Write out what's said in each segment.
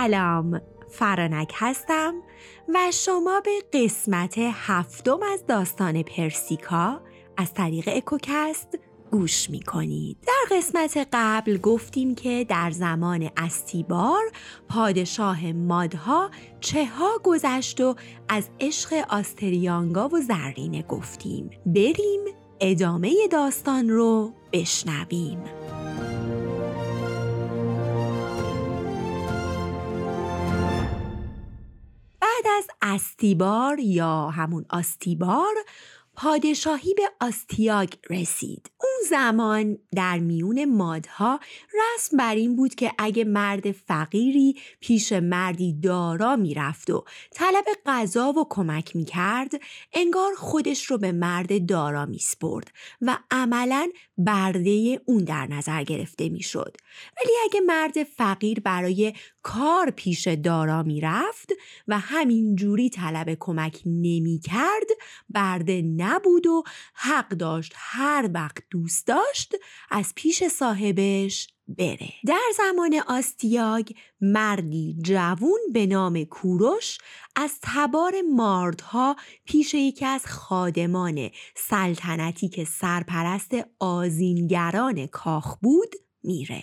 سلام فرانک هستم و شما به قسمت هفتم از داستان پرسیکا از طریق اکوکست گوش می کنید. در قسمت قبل گفتیم که در زمان استیبار پادشاه مادها چه ها گذشت و از عشق آستریانگا و زرینه گفتیم. بریم ادامه داستان رو بشنویم. استیبار یا همون آستیبار پادشاهی به آستیاگ رسید. اون زمان در میون مادها رسم بر این بود که اگه مرد فقیری پیش مردی دارا می‌رفت و طلب غذا و کمک می‌کرد انگار خودش رو به مرد دارا میسپرد و عملا برده اون در نظر گرفته می‌شد. ولی اگه مرد فقیر برای کار پیش دارا می‌رفت و همین جوری طلب کمک نمی‌کرد برده نبود و حق داشت هر وقت دوست داشت از پیش صاحبش بره. در زمان آستیاگ مردی جوون به نام کوروش از تبار ماردها پیش یکی از خادمان سلطنتی که سرپرست آزینگران کاخ بود میره.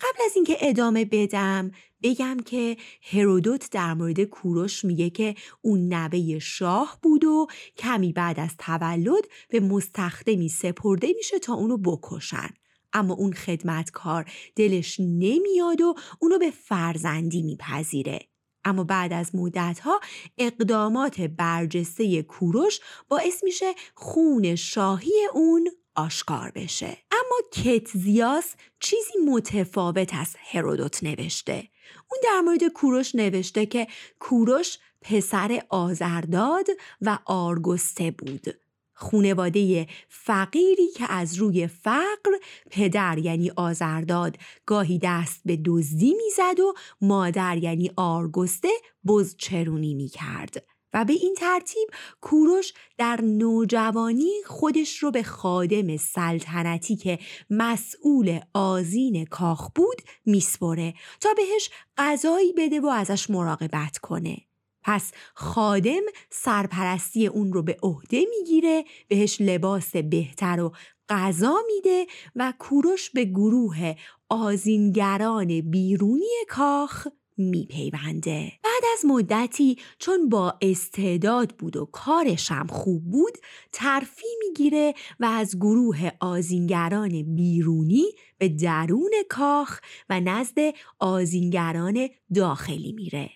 قبل از اینکه ادامه بدم بگم که هرودوت در مورد کوروش میگه که اون نوه شاه بود و کمی بعد از تولد به مستخدمی سپرده میشه تا اونو بکشن. اما اون خدمتکار دلش نمیاد و اونو به فرزندی میپذیره. اما بعد از مدتها اقدامات برجسته کوروش باعث میشه خون شاهی اون آشکار بشه. اما کتزیاس چیزی متفاوت از هرودوت نوشته. اون در مورد کوروش نوشته که کوروش پسر آزرداد و آرگسته بود. خونواده فقیری که از روی فقر پدر یعنی آزرداد گاهی دست به دزدی می‌زد و مادر یعنی آرگسته بزچرونی می‌کرد و به این ترتیب کوروش در نوجوانی خودش رو به خادم سلطنتی که مسئول آزین کاخ بود میسپره تا بهش غذایی بده و ازش مراقبت کنه. پس خادم سرپرستی اون رو به عهده می‌گیره بهش لباس بهتر و غذا میده و کوروش به گروه آزینگران بیرونی کاخ میپیونده. بعد از مدتی چون با استعداد بود و کارش هم خوب بود ترفی می‌گیره و از گروه آزینگران بیرونی به درون کاخ و نزد آزینگران داخلی میره.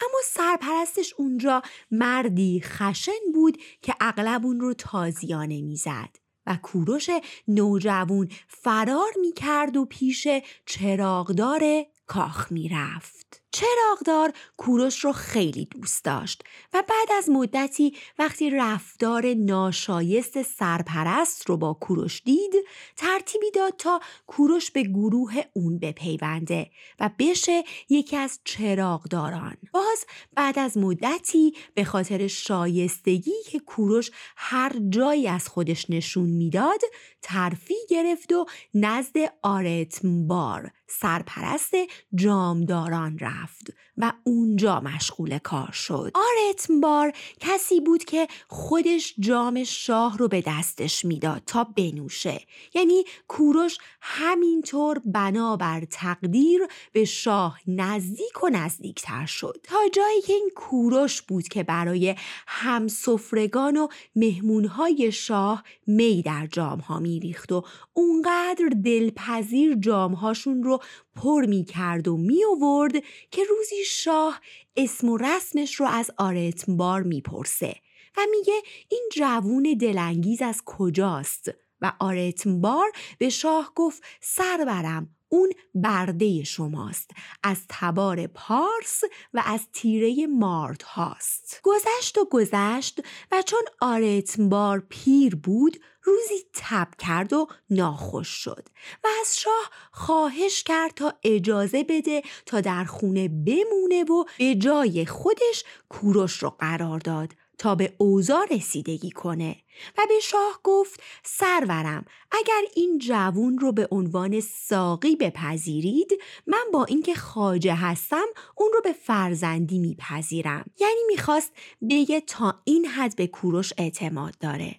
اما سرپرستش اونجا مردی خشن بود که اغلب اون رو تازیانه می‌زد و کوروش نوجوون فرار می‌کرد و پیش چراغدار کاخ می‌رفت. چراغدار کوروش رو خیلی دوست داشت و بعد از مدتی وقتی رفتار ناشایست سرپرست رو با کوروش دید ترتیبی داد تا کوروش به گروه اون بپیونده و بشه یکی از چراغداران. باز بعد از مدتی به خاطر شایستگی که کوروش هر جایی از خودش نشون می‌داد ترفی گرفت و نزد آرتمبار سرپرست جامداران رفت. و اونجا مشغول کار شد. آرتمبار کسی بود که خودش جام شاه رو به دستش می‌داد تا بنوشه. یعنی کوروش همینطور بنابر تقدیر به شاه نزدیک و نزدیکتر شد. تا جایی که این کوروش بود که برای همسفرگان و مهمونهای شاه می در جامها میریخت و اونقدر دلپذیر جامهاشون رو پر می کرد و می آورد که روزی شاه اسم و رسمش رو از آرتمبار می‌پرسه و میگه این جوون دلانگیز از کجاست؟ و آرتمبار به شاه گفت سرورم. اون برده شماست از تبار پارس و از تیره مارد هاست. گذشت و گذشت و چون آرتمبار پیر بود روزی تب کرد و ناخوش شد و از شاه خواهش کرد تا اجازه بده تا در خونه بمونه و به جای خودش کوروش رو قرار داد. تا به اوضاع رسیدگی کنه. و به شاه گفت سرورم اگر این جوون رو به عنوان ساقی بپذیرید من با اینکه خاجه هستم اون رو به فرزندی میپذیرم. یعنی می‌خواست بگه تا این حد به کوروش اعتماد داره.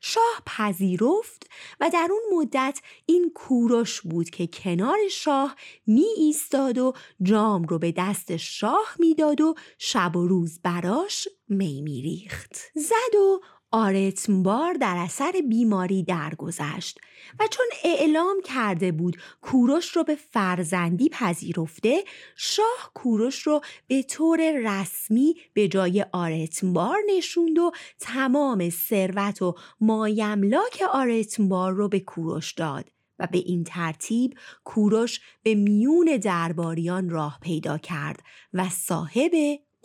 شاه پذیرفت و در اون مدت این کوروش بود که کنار شاه می ایستاد و جام رو به دست شاه می‌داد و شب و روز براش می میریخت زد و آرتمبار در اثر بیماری درگذشت و چون اعلام کرده بود کوروش رو به فرزندی پذیرفته شاه کوروش رو به طور رسمی به جای آرتمبار نشوند و تمام ثروت و مایملاک آرتمبار رو به کوروش داد و به این ترتیب کوروش به میون درباریان راه پیدا کرد و صاحب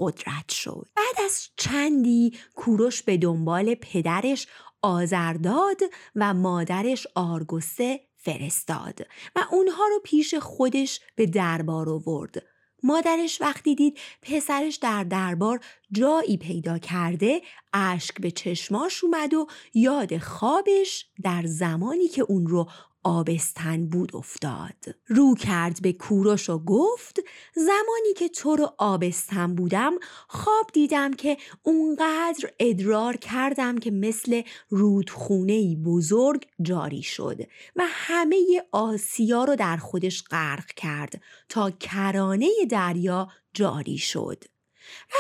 قدرت شد. بعد از چندی کوروش به دنبال پدرش آزرداد و مادرش آرگوسه فرستاد و اونها رو پیش خودش به دربار آورد. مادرش وقتی دید پسرش در دربار جایی پیدا کرده اشک به چشماش اومد و یاد خوابش در زمانی که اون رو آبستن بود افتاد. رو کرد به کوروش و گفت زمانی که تو رو آبستن بودم خواب دیدم که اونقدر ادرار کردم که مثل رودخونه بزرگ جاری شد و همه آسیا رو در خودش غرق کرد تا کرانه دریا جاری شد.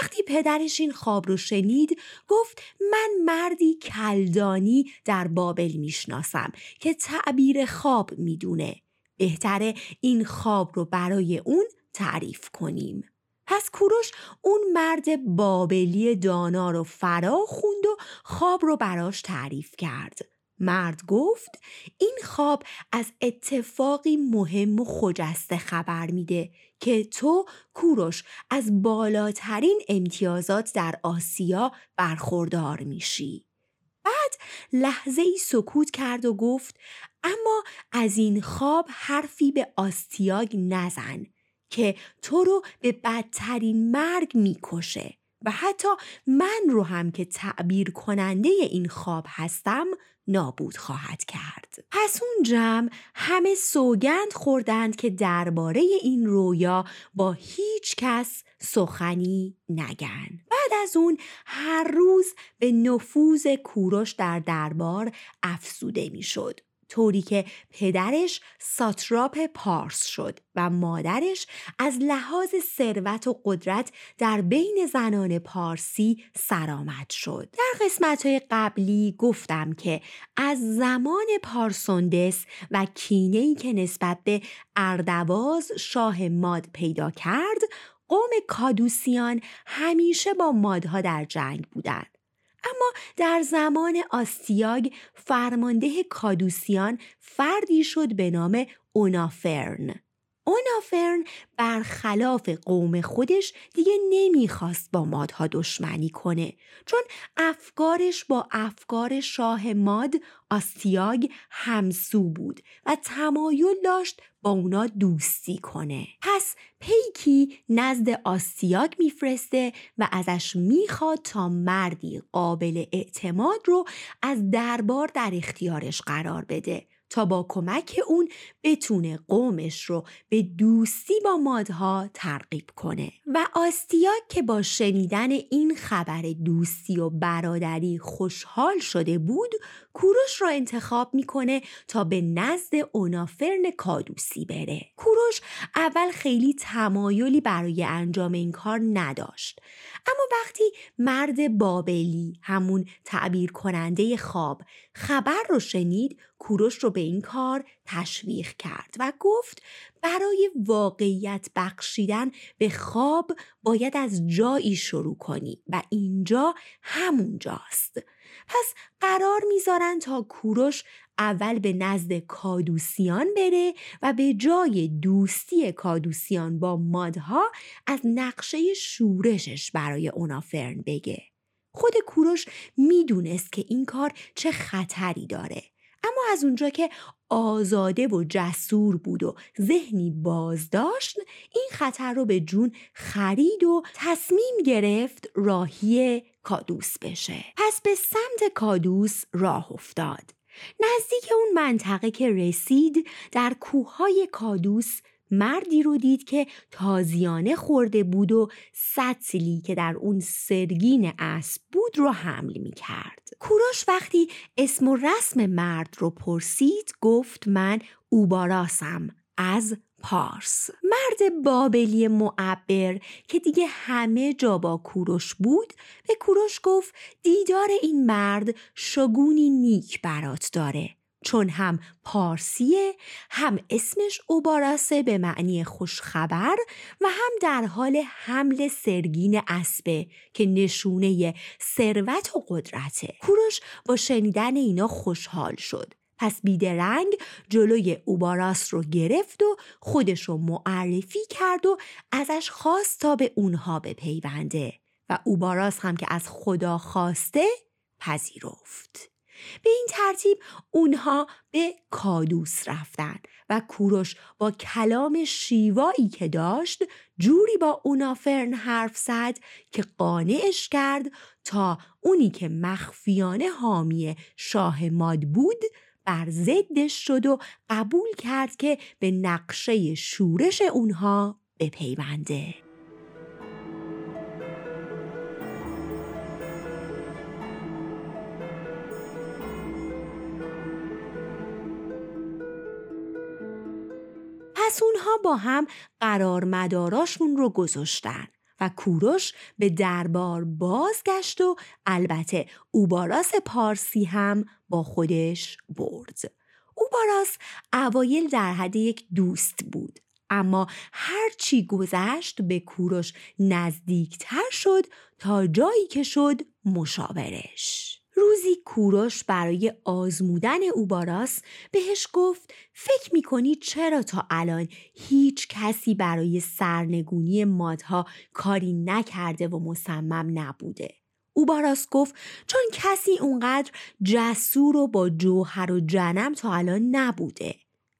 وقتی پدرش این خواب رو شنید گفت من مردی کلدانی در بابل می‌شناسم که تعبیر خواب می‌دونه. بهتره این خواب رو برای اون تعریف کنیم. پس کوروش اون مرد بابلی دانا رو فرا خوند و خواب رو براش تعریف کرد. مرد گفت این خواب از اتفاقی مهم و خجسته خبر میده که تو کوروش از بالاترین امتیازات در آسیا برخوردار میشی. بعد لحظه ای سکوت کرد و گفت اما از این خواب حرفی به آستیاگ نزن که تو رو به بدترین مرگ می‌کشه و حتی من رو هم که تعبیر کننده این خواب هستم نابود خواهد کرد. پس اون جمع همه سوگند خوردند که درباره این رویا با هیچ کس سخنی نگن. بعد از اون هر روز به نفوذ کوروش در دربار افسوده می‌شد. طوری که پدرش ساتراپ پارس شد و مادرش از لحاظ ثروت و قدرت در بین زنان پارسی سرآمد شد. در قسمت های قبلی گفتم که از زمان پارسوندس و کینهی که نسبت به اردواز شاه ماد پیدا کرد قوم کادوسیان همیشه با مادها در جنگ بودند. اما در زمان آستیاگ فرمانده کادوسیان فردی شد به نام اونافرن اونافرن برخلاف قوم خودش دیگه نمی‌خواست با مادها دشمنی کنه. چون افکارش با افکار شاه ماد آستیاگ همسو بود و تمایل داشت با اونا دوستی کنه. پس پیکی نزد آستیاگ میفرسته و ازش می‌خواد تا مردی قابل اعتماد رو از دربار در اختیارش قرار بده. تا با کمک اون بتونه قومش رو به دوستی با مادها ترغیب کنه. و آستیاک که با شنیدن این خبر دوستی و برادری خوشحال شده بود کوروش را انتخاب می‌کنه تا به نزد اونافرن کادوسی بره. کوروش اول خیلی تمایلی برای انجام این کار نداشت. اما وقتی مرد بابلی همون تعبیر کننده خواب خبر رو شنید کوروش رو به این کار تشویق کرد و گفت برای واقعیت بخشیدن به خواب باید از جایی شروع کنی و اینجا همونجاست. پس قرار می‌ذارن تا کوروش اول به نزد کادوسیان بره و به جای دوستی کادوسیان با مادها از نقشه شورشش برای اونافرن بگه. خود کوروش می‌دونست که این کار چه خطری داره اما از اونجا که آزاده و جسور بود و ذهنی باز داشت این خطر رو به جون خرید و تصمیم گرفت راهی کادوس بشه پس به سمت کادوس راه افتاد نزدیک اون منطقه که رسید در کوههای کادوس مردی رو دید که تازیانه خورده بود و سطلی که در اون سرگین اسب بود رو حمل می کرد. کوروش وقتی اسم و رسم مرد رو پرسید گفت من اوباراسم از پارس. مرد بابلی معبر که دیگه همه جا با کوروش بود به کوروش گفت دیدار این مرد شگونی نیک برات داره. چون هم پارسیه هم اسمش اوباراسه به معنی خوشخبر و هم در حال حمل سرگین اسبه که نشونه ثروت و قدرته. کوروش با شنیدن اینا خوشحال شد. پس بیدرنگ جلوی اوباراس رو گرفت و خودش رو معرفی کرد و ازش خواست تا به اونها بپیونده و اوباراس هم که از خدا خواسته پذیرفت. به این ترتیب اونها به کادوس رفتن و کوروش با کلام شیوایی که داشت جوری با اونافرن حرف زد که قانعش کرد تا اونی که مخفیانه حامی شاه ماد بود بر ضدش شد و قبول کرد که به نقشه شورش اونها بپیونده. پس اونها با هم قرار مداراشون رو گذاشتن و کوروش به دربار بازگشت و البته اوباراس پارسی هم با خودش برد. اوباراس اوایل در حد یک دوست بود اما هرچی گذشت به کوروش نزدیکتر شد تا جایی که شد مشاورش. روزی کوروش برای آزمودن اوباراس بهش گفت فکر می‌کنی چرا تا الان هیچ کسی برای سرنگونی مادها کاری نکرده و مصمم نبوده؟ اوباراس گفت چون کسی اونقدر جسور و با جوهر و جنم تا الان نبوده.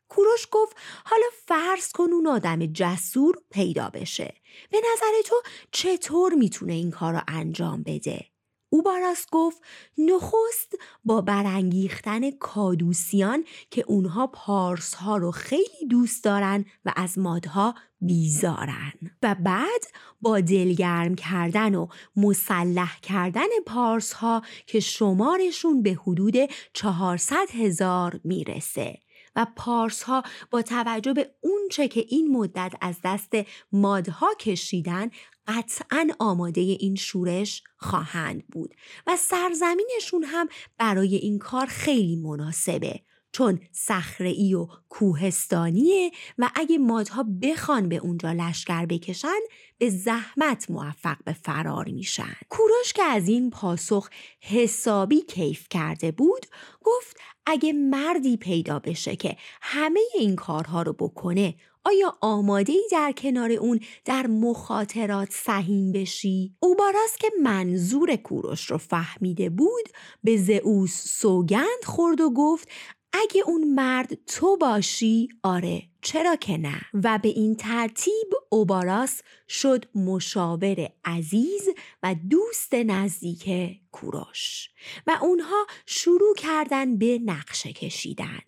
کوروش گفت حالا فرض کن اون آدم جسور پیدا بشه. به نظر تو چطور می‌تونه این کار رو انجام بده؟ اوباراس گفت نخست با برانگیختن کادوسیان که اونها پارس ها رو خیلی دوست دارن و از مادها بیزارن. و بعد با دلگرم کردن و مسلح کردن پارس ها که شمارشون به حدود 400 هزار می‌رسه. و پارس ها با توجه به اونچه که این مدت از دست مادها کشیدن قطعا آماده این شورش خواهند بود و سرزمینشون هم برای این کار خیلی مناسبه. چون صخره و کوهستانیه و اگه مادها بخوان به اونجا لشکر بکشن به زحمت موفق به فرار میشن کوروش که از این پاسخ حسابی کیف کرده بود گفت اگه مردی پیدا بشه که همه این کارها رو بکنه آیا آماده ای در کنار اون در مخاطرات سهیم بشی؟ اوباراس که منظور کوروش رو فهمیده بود به زئوس سوگند خورد و گفت اگه اون مرد تو باشی آره چرا که نه؟ و به این ترتیب اوباراس شد مشاور عزیز و دوست نزدیک کوروش. و اونها شروع کردن به نقشه کشیدن.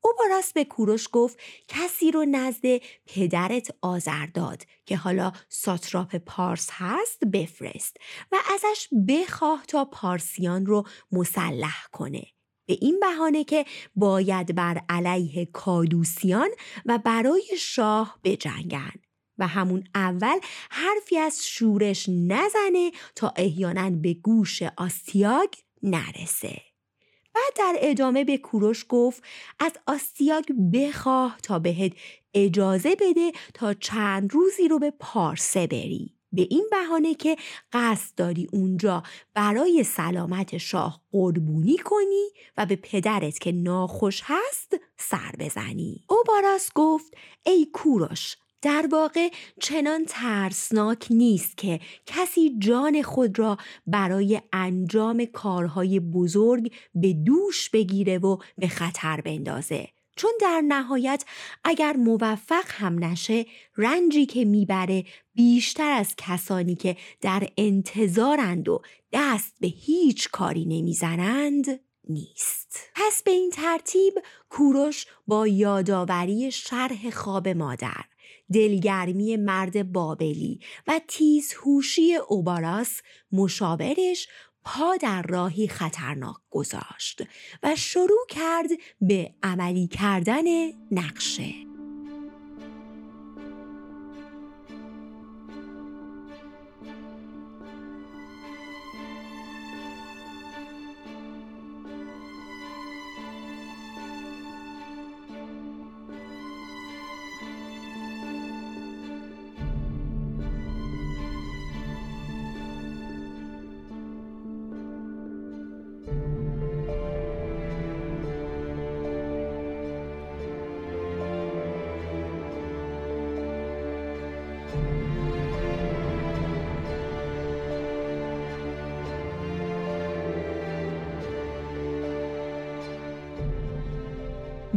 اوباراس به کوروش گفت کسی رو نزد پدرت آزر داد که حالا ساتراپ پارس هست بفرست و ازش بخواه تا پارسیان رو مسلح کنه. به این بهانه که باید بر علیه کادوسیان و برای شاه بجنگن و همون اول حرفی از شورش نزنه تا احیانا به گوش آستیاگ نرسه. بعد در ادامه به کوروش گفت از آستیاگ بخواه تا بهت اجازه بده تا چند روزی رو به پارسه بری. به این بهانه که قصد داری اونجا برای سلامت شاه قربونی کنی و به پدرت که ناخوش هست سر بزنی. اوباراس گفت ای کوروش در واقع چنان ترسناک نیست که کسی جان خود را برای انجام کارهای بزرگ به دوش بگیره و به خطر بندازه. چون در نهایت اگر موفق هم نشه رنجی که می‌بره بیشتر از کسانی که در انتظارند و دست به هیچ کاری نمی‌زنند نیست. پس به این ترتیب کوروش با یادآوری شرح خواب مادر دلگرمی مرد بابلی و تیزهوشی اوباراس مشاورش پا در راهی خطرناک گذاشت و شروع کرد به عملی کردن نقشه.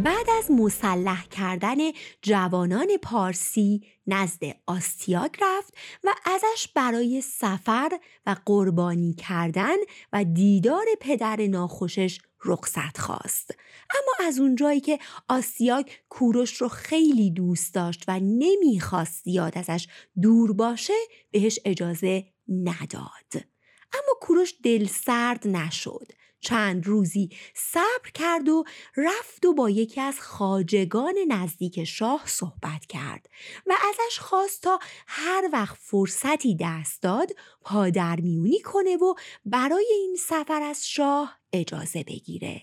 بعد از مسلح کردن جوانان پارسی نزد آستیاگ رفت و ازش برای سفر و قربانی کردن و دیدار پدر ناخوشش رخصت خواست. اما از اونجایی که آسیاگ کوروش رو خیلی دوست داشت و نمی‌خواست زیاد ازش دور باشه بهش اجازه نداد. اما کوروش دل سرد نشد. چند روزی صبر کرد و رفت و با یکی از خاجگان نزدیک شاه صحبت کرد و ازش خواست تا هر وقت فرصتی دست داد پادرمیونی کنه و برای این سفر از شاه اجازه بگیره.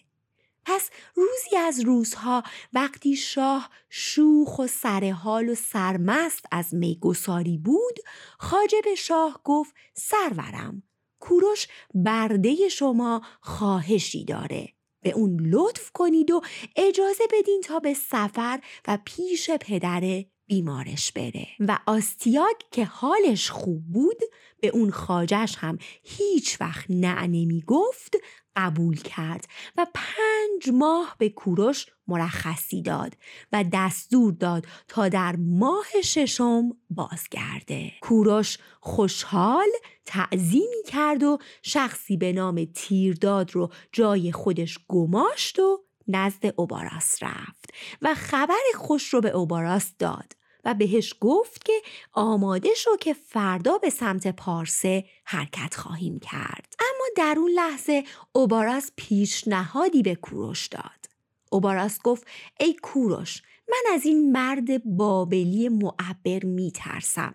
پس روزی از روزها وقتی شاه شوخ و سرحال و سرمست از میگساری بود خاجه به شاه گفت سرورم کوروش برده شما خواهشی داره. به اون لطف کنید و اجازه بدین تا به سفر و پیش پدر بیمارش بره. و آستیاگ که حالش خوب بود به اون خاجش هم هیچ وقت نه نمی گفت قبول کرد و پنج ماه به کوروش مرخصی داد و دستور داد تا در ماه ششم بازگرده. کوروش خوشحال تعظیمی کرد و شخصی به نام تیرداد رو جای خودش گماشت و نزد اوباراس رفت و خبر خوش رو به اوباراس داد و بهش گفت که آماده شو که فردا به سمت پارسه حرکت خواهیم کرد. در اون لحظه اوباراس پیشنهادی به کوروش داد اوباراس گفت ای کوروش من از این مرد بابلی معبر میترسم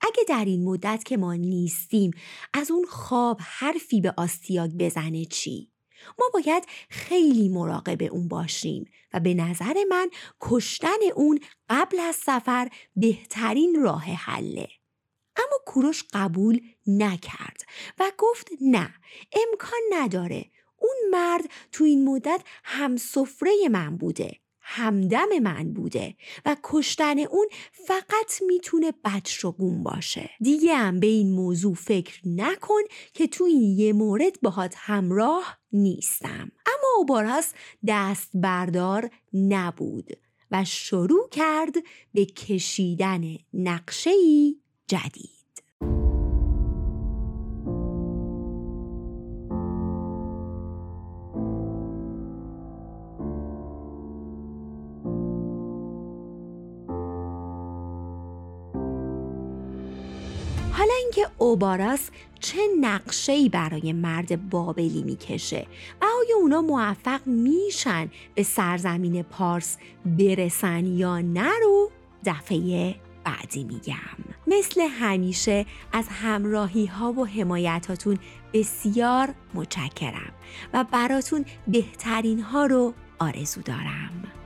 اگه در این مدت که ما نیستیم از اون خواب حرفی به آستیاگ بزنه چی؟ ما باید خیلی مراقب اون باشیم و به نظر من کشتن اون قبل از سفر بهترین راه حله. کوروش قبول نکرد و گفت نه امکان نداره. اون مرد تو این مدت هم سفره من بوده همدم من بوده و کشتن اون فقط می‌تونه بدشگون باشه. دیگه هم به این موضوع فکر نکن که تو این یه مورد باهات همراه نیستم. اما اوباراس دست بردار نبود و شروع کرد به کشیدن نقشه‌ای جدید. حالا اینکه اوباراس چه نقشه‌ای برای مرد بابلی می‌کشه و آیا اونا موفق میشن به سرزمین پارس برسن یا نه رو دفعه بعدی میگم. مثل همیشه از همراهی ها و حمایتاتون بسیار متشکرم و براتون بهترین ها رو آرزو دارم.